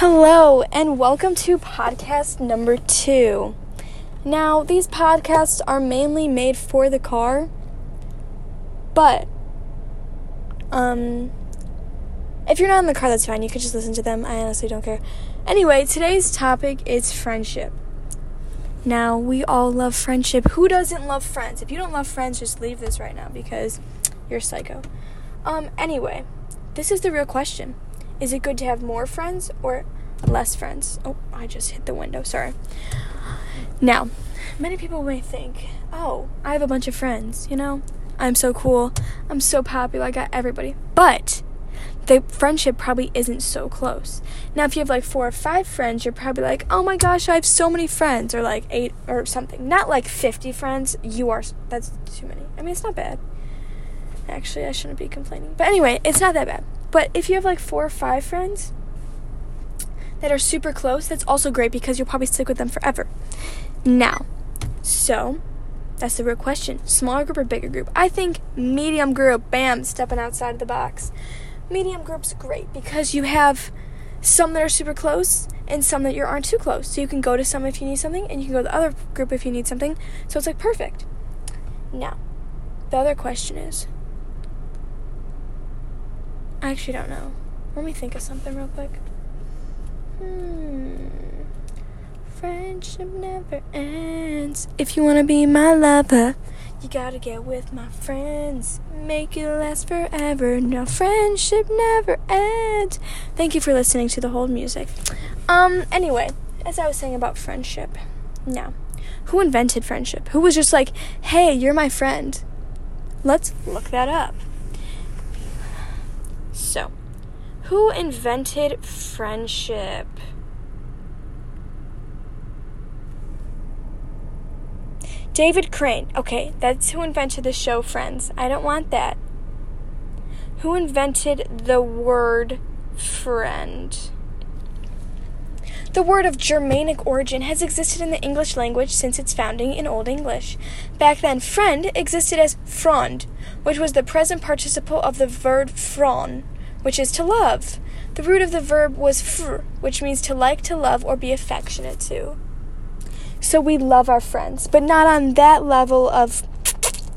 Hello, and welcome to podcast number two. Now, these podcasts are mainly made for the car, but, um, if you're not in the car, that's fine. You could just listen to them. I honestly don't care. Anyway, today's topic is friendship. Now, we all love friendship. Who doesn't love friends? If you don't love friends, just leave this right now because you're psycho. Um, anyway, this is the real question. Is it good to have more friends or less friends? Oh, I just hit the window. Sorry. Now, many people may think, oh, I have a bunch of friends, you know? I'm so cool. I'm so popular. I got everybody. But the friendship probably isn't so close. Now, if you have like four or five friends, you're probably like, oh my gosh, I have so many friends, or like eight or something. Not like 50 friends. You are, that's too many. I mean, it's not bad. Actually, I shouldn't be complaining. But anyway, it's not that bad. But if you have like four or five friends that are super close, that's also great because you'll probably stick with them forever. Now, so that's the real question. Smaller group or bigger group? I think medium group, bam, stepping outside of the box. Medium group's great because you have some that are super close and some that you aren't too close. So you can go to some if you need something and you can go to the other group if you need something. So it's like perfect. Now, the other question is I actually don't know. Let me think of something real quick. Hmm. Friendship never ends. If you wanna be my lover, you gotta get with my friends. Make it last forever. No friendship never ends. Thank you for listening to the whole music. Um, anyway, as I was saying about friendship. Now, who invented friendship? Who was just like, hey, you're my friend? Let's look that up. So, who invented friendship? David Crane. Okay, that's who invented the show Friends. I don't want that. Who invented the word friend? The word of Germanic origin has existed in the English language since its founding in Old English. Back then, friend existed as frond, which was the present participle of the verb fron, which is to love. The root of the verb was fr, which means to like, to love, or be affectionate to. So we love our friends, but not on that level of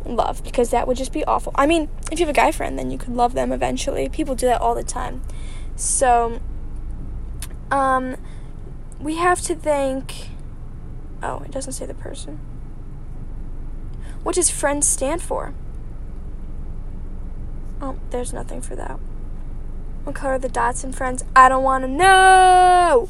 love, because that would just be awful. I mean, if you have a guy friend, then you could love them eventually. People do that all the time. So, um, we have to thank. Oh, it doesn't say the person. What does friends stand for? Oh, there's nothing for that. What color are the dots in friends? I don't want to know!